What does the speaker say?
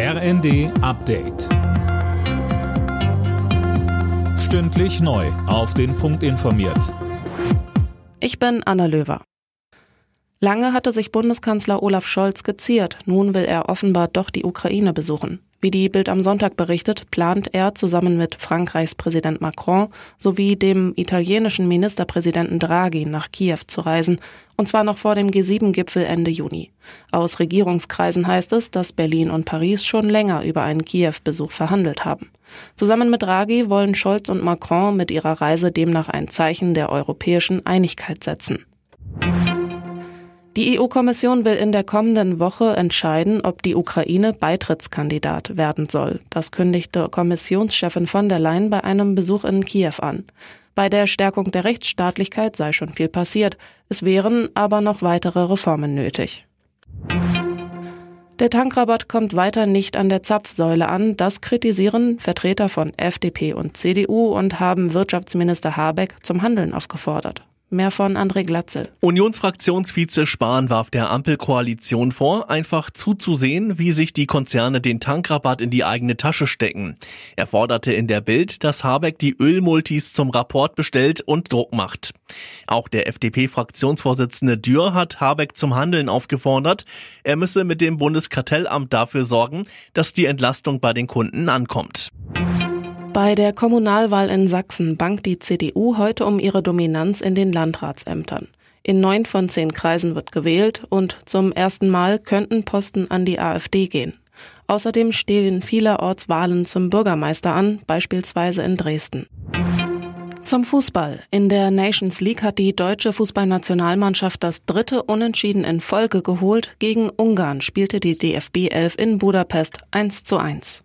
RND Update. Stündlich neu. Auf den Punkt informiert. Ich bin Anna Löwer. Lange hatte sich Bundeskanzler Olaf Scholz geziert. Nun will er offenbar doch die Ukraine besuchen. Wie die Bild am Sonntag berichtet, plant er zusammen mit Frankreichs Präsident Macron sowie dem italienischen Ministerpräsidenten Draghi nach Kiew zu reisen, und zwar noch vor dem G7-Gipfel Ende Juni. Aus Regierungskreisen heißt es, dass Berlin und Paris schon länger über einen Kiew-Besuch verhandelt haben. Zusammen mit Draghi wollen Scholz und Macron mit ihrer Reise demnach ein Zeichen der europäischen Einigkeit setzen. Die EU-Kommission will in der kommenden Woche entscheiden, ob die Ukraine Beitrittskandidat werden soll. Das kündigte Kommissionschefin von der Leyen bei einem Besuch in Kiew an. Bei der Stärkung der Rechtsstaatlichkeit sei schon viel passiert. Es wären aber noch weitere Reformen nötig. Der Tankrabatt kommt weiter nicht an der Zapfsäule an. Das kritisieren Vertreter von FDP und CDU und haben Wirtschaftsminister Habeck zum Handeln aufgefordert. Mehr von André Glatzel. Unionsfraktionsvize Spahn warf der Ampelkoalition vor, einfach zuzusehen, wie sich die Konzerne den Tankrabatt in die eigene Tasche stecken. Er forderte in der Bild, dass Habeck die Ölmultis zum Rapport bestellt und Druck macht. Auch der FDP-Fraktionsvorsitzende Dürr hat Habeck zum Handeln aufgefordert. Er müsse mit dem Bundeskartellamt dafür sorgen, dass die Entlastung bei den Kunden ankommt. Bei der Kommunalwahl in Sachsen bangt die CDU heute um ihre Dominanz in den Landratsämtern. In neun von zehn Kreisen wird gewählt und zum ersten Mal könnten Posten an die AfD gehen. Außerdem stehen vielerorts Wahlen zum Bürgermeister an, beispielsweise in Dresden. Zum Fußball. In der Nations League hat die deutsche Fußballnationalmannschaft das dritte Unentschieden in Folge geholt. Gegen Ungarn spielte die DFB 11 in Budapest 1 zu 1.